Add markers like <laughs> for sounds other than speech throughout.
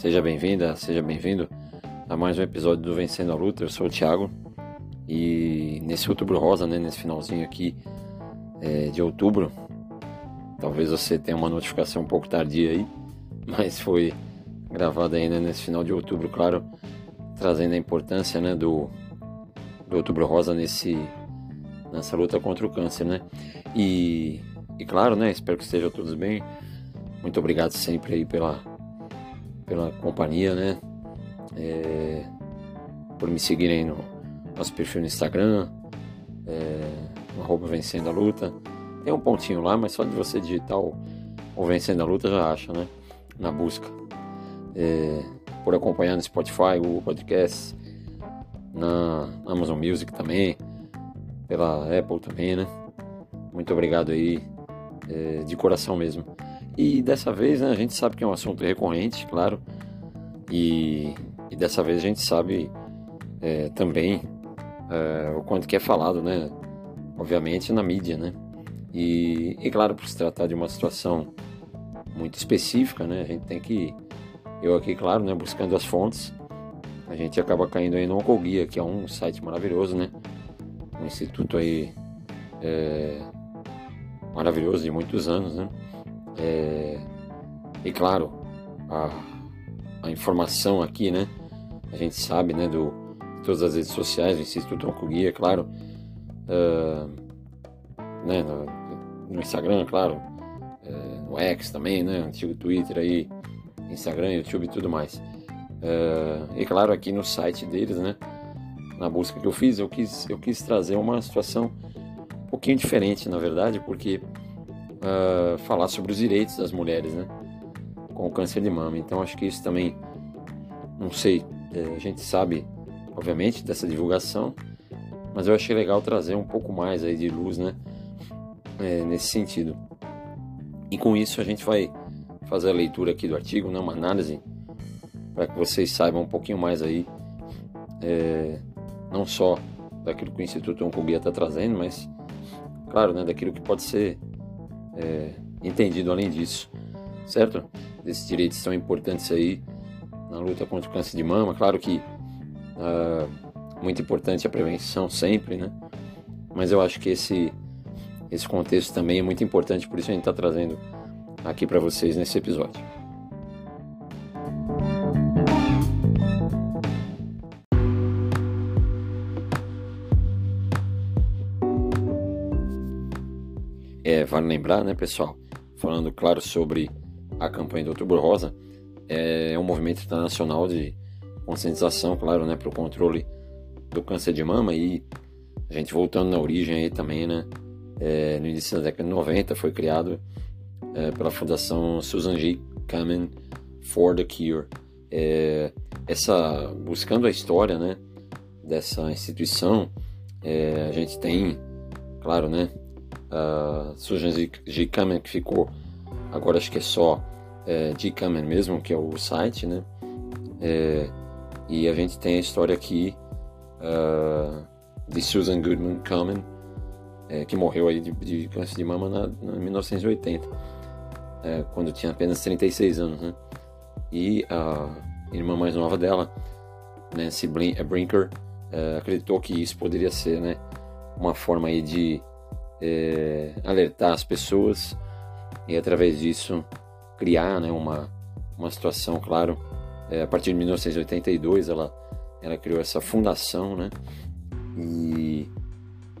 Seja bem-vinda, seja bem-vindo a mais um episódio do Vencendo a Luta. Eu sou o Thiago e nesse outubro rosa, né, nesse finalzinho aqui é, de outubro, talvez você tenha uma notificação um pouco tardia aí, <laughs> mas foi gravado ainda nesse final de outubro, claro, trazendo a importância, né, do, do outubro rosa nesse nessa luta contra o câncer, né? E, e claro, né, espero que estejam todos bem. Muito obrigado sempre aí pela pela companhia, né? É, por me seguirem no nosso perfil no Instagram, é, Vencendo a Luta. Tem um pontinho lá, mas só de você digitar o, o Vencendo a Luta já acha, né? Na busca. É, por acompanhar no Spotify, Google Podcasts, na Amazon Music também, pela Apple também, né? Muito obrigado aí, é, de coração mesmo. E dessa vez, né, a gente sabe que é um assunto recorrente, claro, e, e dessa vez a gente sabe é, também é, o quanto que é falado, né, obviamente na mídia, né, e, e claro, por se tratar de uma situação muito específica, né, a gente tem que, eu aqui, claro, né, buscando as fontes, a gente acaba caindo aí no Oncoguia, que é um site maravilhoso, né, um instituto aí é, maravilhoso de muitos anos, né, é, e claro, a, a, informação aqui, né? A gente sabe, né, do, de todas as redes sociais, do Instituto Oncoguia, claro. Uh, né, no, no, Instagram, claro. Uh, no X também, né? Antigo Twitter aí, Instagram, YouTube e tudo mais. Uh, e claro, aqui no site deles, né? Na busca que eu fiz, eu quis, eu quis trazer uma situação um pouquinho diferente, na verdade, porque uh, falar sobre os direitos das mulheres, né? Com o câncer de mama. Então acho que isso também, não sei, é, a gente sabe, obviamente, dessa divulgação, mas eu achei legal trazer um pouco mais aí de luz, né? É, nesse sentido. E com isso a gente vai fazer a leitura aqui do artigo, né? Uma análise para que vocês saibam um pouquinho mais aí, é, não só daquilo que o Instituto Oncoguia está trazendo, mas, claro, né, daquilo que pode ser é, entendido além disso, certo? Desses direitos tão importantes aí na luta contra o câncer de mama. Claro que ah, muito importante a prevenção sempre, né? Mas eu acho que esse esse contexto também é muito importante, por isso a gente está trazendo aqui para vocês nesse episódio. Vale lembrar, né, pessoal, falando claro sobre a campanha do Outubro Rosa, é um movimento internacional de conscientização, claro, né, para o controle do câncer de mama e a gente voltando na origem aí também, né, é, no início da década de 90 foi criado é, pela Fundação Susan G. Komen for the Cure. É, essa buscando a história, né, dessa instituição, é, a gente tem, claro, né, uh, Susan G. Kamen, que ficou, agora acho que é só é, G. Kamen mesmo, que é o site, né? É, e a gente tem a história aqui uh, de Susan Goodman Kamen, é, que morreu aí de, de câncer de mama na, na 1980, é, quando tinha apenas 36 anos, né? E a irmã mais nova dela, Nancy Brinker, é, acreditou que isso poderia ser, né, uma forma aí de é, alertar as pessoas e através disso criar né, uma, uma situação, claro. É, a partir de 1982 ela, ela criou essa fundação, né? E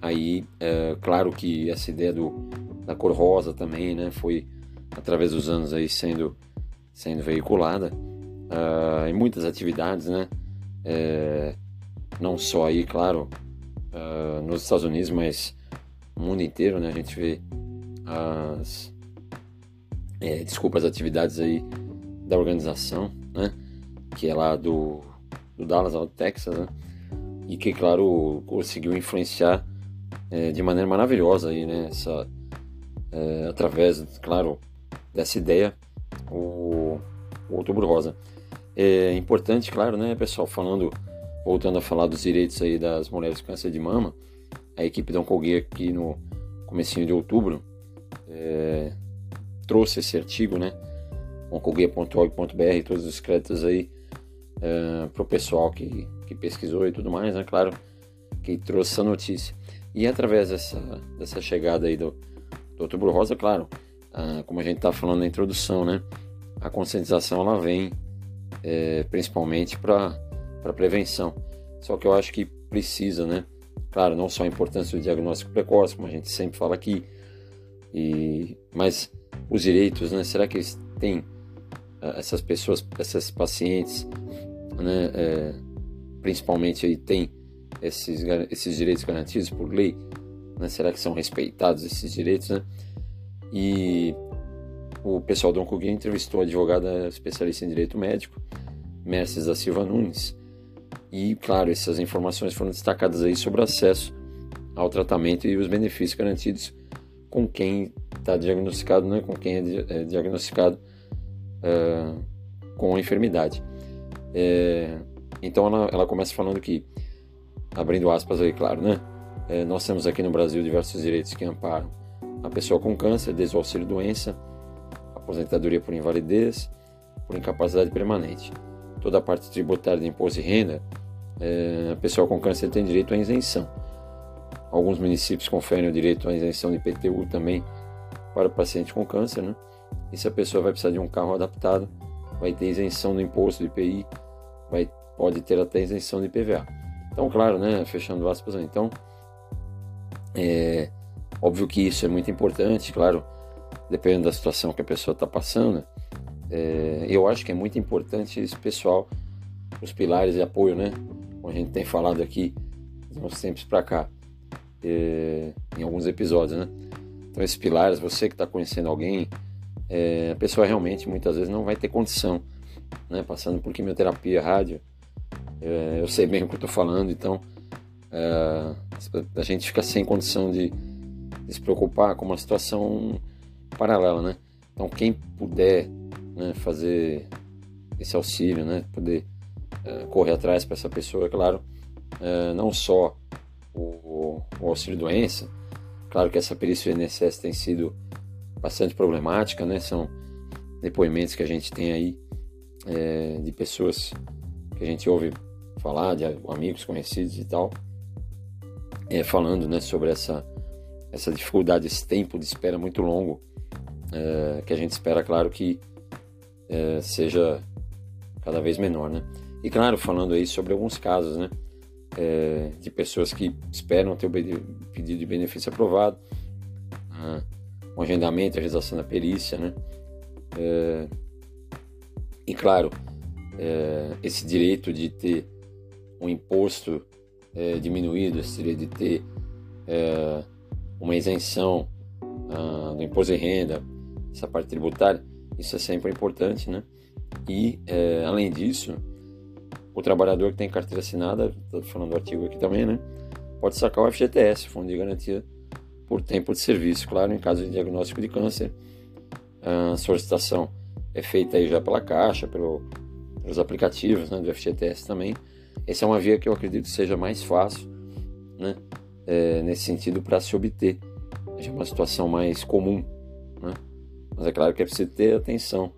aí, é, claro que essa ideia do, da cor rosa também, né? Foi através dos anos aí sendo, sendo veiculada uh, em muitas atividades, né? É, não só aí, claro, uh, nos Estados Unidos, mas no mundo inteiro, né? A gente vê as é, desculpa as atividades aí da organização, né? Que é lá do, do Dallas, ao Texas, né? E que, claro, conseguiu influenciar é, de maneira maravilhosa aí, né? Essa, é, através, claro, dessa ideia, o, o Outubro Rosa. É importante, claro, né, pessoal, falando, voltando a falar dos direitos aí das mulheres com câncer de mama, a equipe da Oncoguia aqui no comecinho de outubro é, trouxe esse artigo, né? oncoguia.org.br, todos os créditos aí uh, para o pessoal que, que pesquisou e tudo mais, né? Claro, que trouxe essa notícia. E através dessa, dessa chegada aí do, do Outubro Rosa, claro, uh, como a gente está falando na introdução, né? A conscientização ela vem é, principalmente para prevenção. Só que eu acho que precisa, né? Claro, não só a importância do diagnóstico precoce, como a gente sempre fala aqui, e, mas os direitos, né? Será que eles têm essas pessoas, essas pacientes, né? É, principalmente aí tem esses, esses direitos garantidos por lei, né? Será que são respeitados esses direitos, né? E o pessoal do Oncoguia entrevistou a advogada especialista em direito médico, Mercedes da Silva Nunes, e, claro, essas informações foram destacadas aí sobre acesso ao tratamento e os benefícios garantidos com quem está diagnosticado, né, com quem é, é diagnosticado uh, com a enfermidade. É, então ela, ela, começa falando que, abrindo aspas aí, claro, né, é, nós temos aqui no Brasil diversos direitos que amparam a pessoa com câncer, desde o auxílio doença, aposentadoria por invalidez, por incapacidade permanente. Toda a parte tributária de imposto de renda é, a pessoa com câncer tem direito à isenção. Alguns municípios conferem o direito à isenção de IPTU também para o paciente com câncer, né? E se a pessoa vai precisar de um carro adaptado, vai ter isenção do imposto do IPI, vai, pode ter até isenção de IPVA. Então, claro, né? Fechando aspas, então, é óbvio que isso é muito importante, claro, dependendo da situação que a pessoa está passando. É, eu acho que é muito importante esse pessoal, os pilares de apoio, né? Como a gente tem falado aqui uns tempos para cá, é, em alguns episódios, né? Então, esses pilares, você que está conhecendo alguém, é, a pessoa realmente muitas vezes não vai ter condição, né? Passando por quimioterapia, rádio, é, eu sei bem o que eu estou falando, então é, a gente fica sem condição de, de, se preocupar com uma situação paralela, né? Então, quem puder né, fazer esse auxílio, né? Poder é, correr atrás para essa pessoa, é claro, é, não só o, o auxílio doença, claro que essa perícia do INSS tem sido bastante problemática, né? São depoimentos que a gente tem aí é, de pessoas que a gente ouve falar, de amigos conhecidos e tal, é, falando né, sobre essa, essa dificuldade, esse tempo de espera muito longo, é, que a gente espera, claro, que seja cada vez menor, né? E claro, falando aí sobre alguns casos, né? É, de pessoas que esperam ter o pedido de benefício aprovado, ah, um agendamento, a realização da perícia, né? É, e claro, é, esse direito de ter um imposto é, diminuído, esse direito de ter é, uma isenção ah, do imposto de renda, essa parte tributária, isso é sempre importante, né? E é, além disso, o trabalhador que tem carteira assinada, estou falando do artigo aqui também, né? Pode sacar o FGTS, Fundo de Garantia por Tempo de Serviço, claro, em caso de diagnóstico de câncer. A solicitação é feita aí já pela Caixa, pelo, pelos aplicativos né, do FGTS também. Essa é uma via que eu acredito seja mais fácil, né? É, nesse sentido, para se obter. É uma situação mais comum, né? Mas é claro que é preciso ter atenção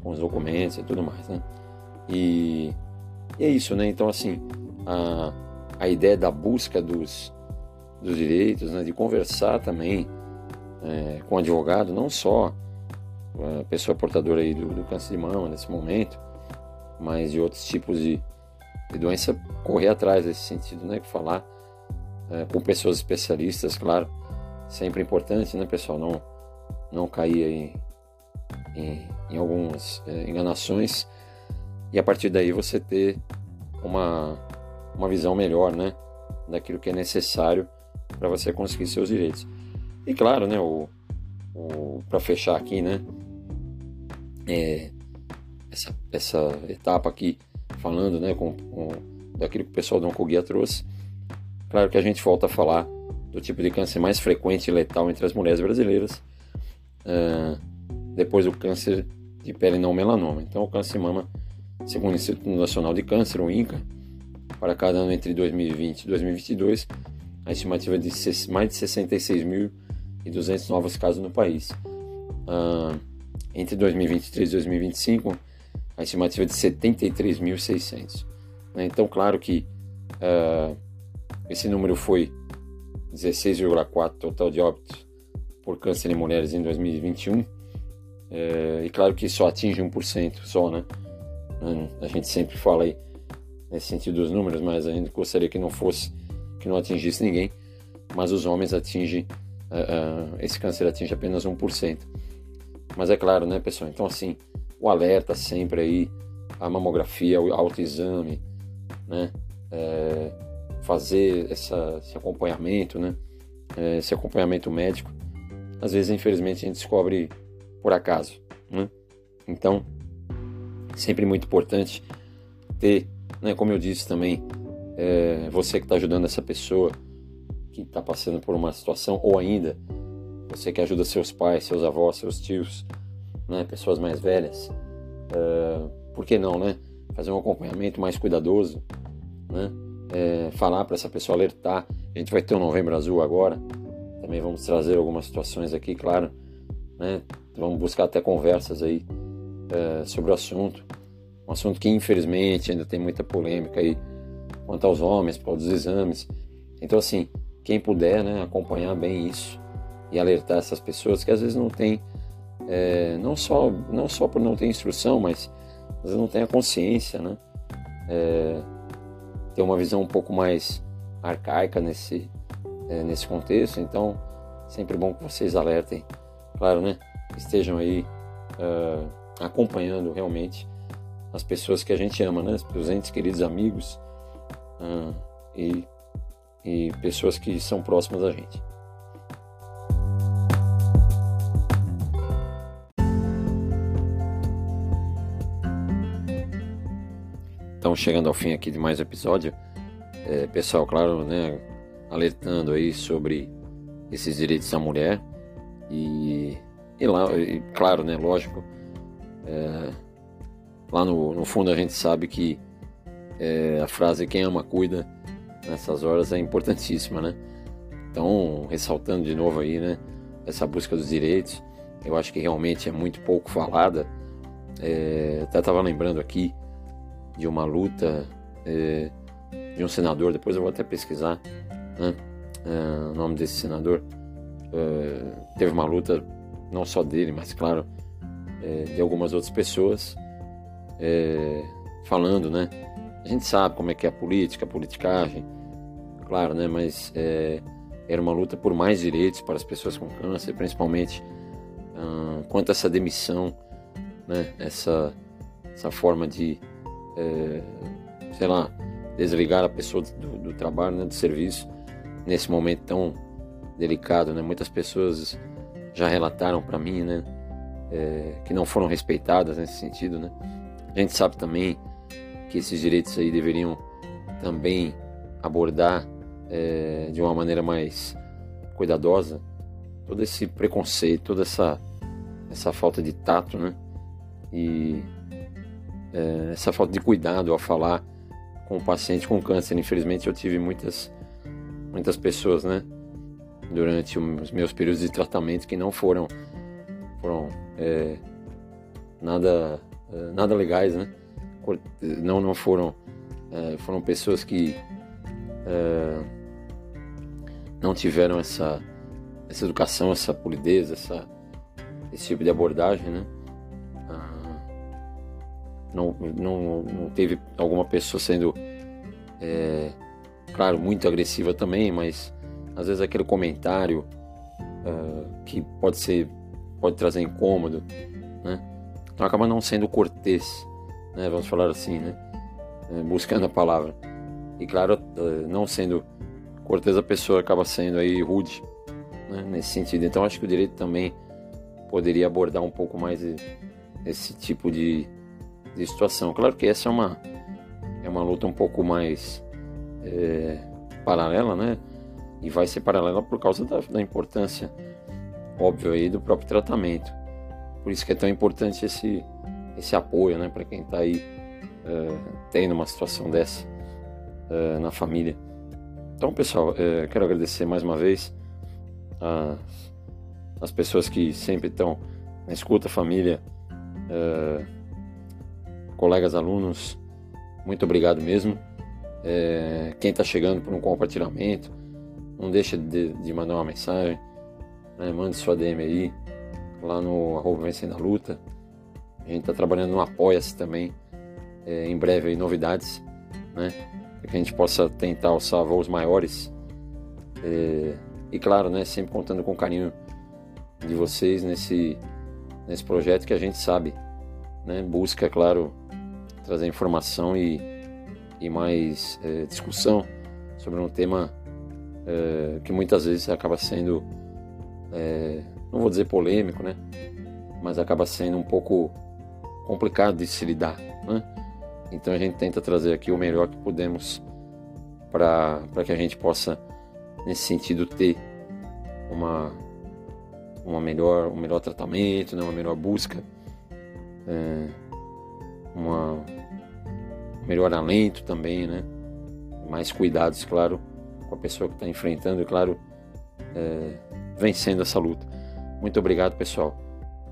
com os documentos e tudo mais, né? E e é isso, né? Então, assim, a, a ideia da busca dos, dos direitos, né? de conversar também é, com o advogado, não só a pessoa portadora aí do, do, câncer de mama nesse momento, mas de outros tipos de, de doença, correr atrás desse sentido, né? Falar é, com pessoas especialistas, claro, sempre importante, né, pessoal? Não, não cair em, em, em algumas é, enganações e a partir daí você ter uma, uma visão melhor, né, daquilo que é necessário para você conseguir seus direitos. E claro, né, o, o para fechar aqui, né, é, essa, essa etapa aqui falando, né, com, com daquilo que o pessoal do Oncoguia trouxe, claro que a gente volta a falar do tipo de câncer mais frequente e letal entre as mulheres brasileiras, uh, depois do câncer de pele não melanoma. Então, o câncer de mama Segundo o Instituto Nacional de Câncer, o INCA, para cada ano entre 2020 e 2022, a estimativa é de mais de 66.200 novos casos no país. Ah, entre 2023 e 2025, a estimativa é de 73.600. Né? Então, claro que uh, esse número foi 16,4 total de óbitos por câncer em mulheres em 2021. É, e claro que só atinge 1% só, né? A gente sempre fala aí nesse sentido dos números, mas a gente gostaria que não fosse, que não atingisse ninguém. Mas os homens atingem, uh, uh, esse câncer atinge apenas 1%. Mas é claro, né, pessoal? Então, assim, o alerta sempre aí, a mamografia, o autoexame, né? É, fazer essa, esse acompanhamento, né? É, esse acompanhamento médico. Às vezes, infelizmente, a gente descobre por acaso, né? Então, sempre muito importante ter, né, como eu disse também, é, você que está ajudando essa pessoa que está passando por uma situação, ou ainda você que ajuda seus pais, seus avós, seus tios, né, pessoas mais velhas, é, por que não, né? Fazer um acompanhamento mais cuidadoso, né? É, falar para essa pessoa alertar. A gente vai ter um Novembro Azul agora. Também vamos trazer algumas situações aqui, claro. Né? Vamos buscar até conversas aí é, sobre o assunto. Um assunto que infelizmente ainda tem muita polêmica aí quanto aos homens, para os exames. Então assim, quem puder, né, acompanhar bem isso e alertar essas pessoas que às vezes não tem, é, não só não só por não ter instrução, mas às vezes não tem a consciência, né? É, ter uma visão um pouco mais arcaica nesse, é, nesse contexto. Então, sempre bom que vocês alertem, claro, né? Estejam aí uh, acompanhando realmente as pessoas que a gente ama, né? Os entes queridos, amigos uh, e, e pessoas que são próximas a gente. Estamos chegando ao fim aqui de mais episódio. É, pessoal, claro, né, alertando aí sobre esses direitos da mulher e, e lá, e, claro, né, lógico, é, lá no, no, fundo a gente sabe que é, a frase quem ama cuida nessas horas é importantíssima, né? Então, ressaltando de novo aí, né, essa busca dos direitos, eu acho que realmente é muito pouco falada. É, até estava lembrando aqui de uma luta é, de um senador, depois eu vou até pesquisar né, é, o nome desse senador. É, teve uma luta não só dele, mas claro, é, de algumas outras pessoas é, falando, né? A gente sabe como é que é a política, a politicagem, claro, né? Mas é, era uma luta por mais direitos para as pessoas com câncer, principalmente ah, quanto a essa demissão, né? Essa, essa forma de é, sei lá, desligar a pessoa do, do trabalho, né, do serviço, nesse momento tão delicado, né? Muitas pessoas já relataram para mim, né, é, que não foram respeitadas nesse sentido, né? A gente sabe também que esses direitos aí deveriam também abordar é, de uma maneira mais cuidadosa todo esse preconceito, toda essa essa falta de tato, né? E é, essa falta de cuidado ao falar com o paciente com câncer. Infelizmente, eu tive muitas, muitas pessoas, né, durante os meus períodos de tratamento que não foram, foram é, nada, é, nada legais, né? Não, não foram, é, foram pessoas que é, não tiveram essa, essa educação, essa polidez, essa, esse tipo de abordagem, né? não, não, não teve alguma pessoa sendo, é, claro, muito agressiva também, mas às vezes aquele comentário uh, que pode ser, pode trazer incômodo, né? Então acaba não sendo cortês, né? Vamos falar assim, né? É, buscando a palavra. E claro, uh, não sendo cortês, a pessoa acaba sendo aí rude, né? Nesse sentido. Então acho que o direito também poderia abordar um pouco mais esse tipo de, de situação. Claro que essa é uma, é uma luta um pouco mais é, paralela, né? E vai ser paralela por causa da, da importância, óbvio, aí do próprio tratamento. Por isso que é tão importante esse, esse apoio, né? Para quem está aí é, tendo uma situação dessa é, na família. Então, pessoal, é, quero agradecer mais uma vez as, as pessoas que sempre estão na escuta, família, uh, colegas alunos, muito obrigado mesmo. Quem está chegando por um compartilhamento, não deixa de, de mandar uma mensagem, né? mande sua DM aí, lá no arroba Vencendo a Luta. A gente está trabalhando no Apoia-se também, é, em breve aí novidades, né? Para que a gente possa tentar alçar voos maiores. É, e claro, né, sempre contando com o carinho de vocês nesse, nesse projeto que a gente sabe, né, busca, claro, trazer informação e, e mais é, discussão sobre um tema é, que muitas vezes acaba sendo, é, não vou dizer polêmico, né, mas acaba sendo um pouco complicado de se lidar. Né? Então a gente tenta trazer aqui o melhor que podemos para que a gente possa, nesse sentido, ter uma, uma melhor, um melhor tratamento, né? uma melhor busca, é, uma, um melhor alento também, né? mais cuidados, claro, com a pessoa que está enfrentando e, claro, é, vencendo essa luta. Muito obrigado, pessoal,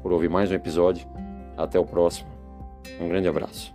por ouvir mais um episódio. Até o próximo. Um grande abraço.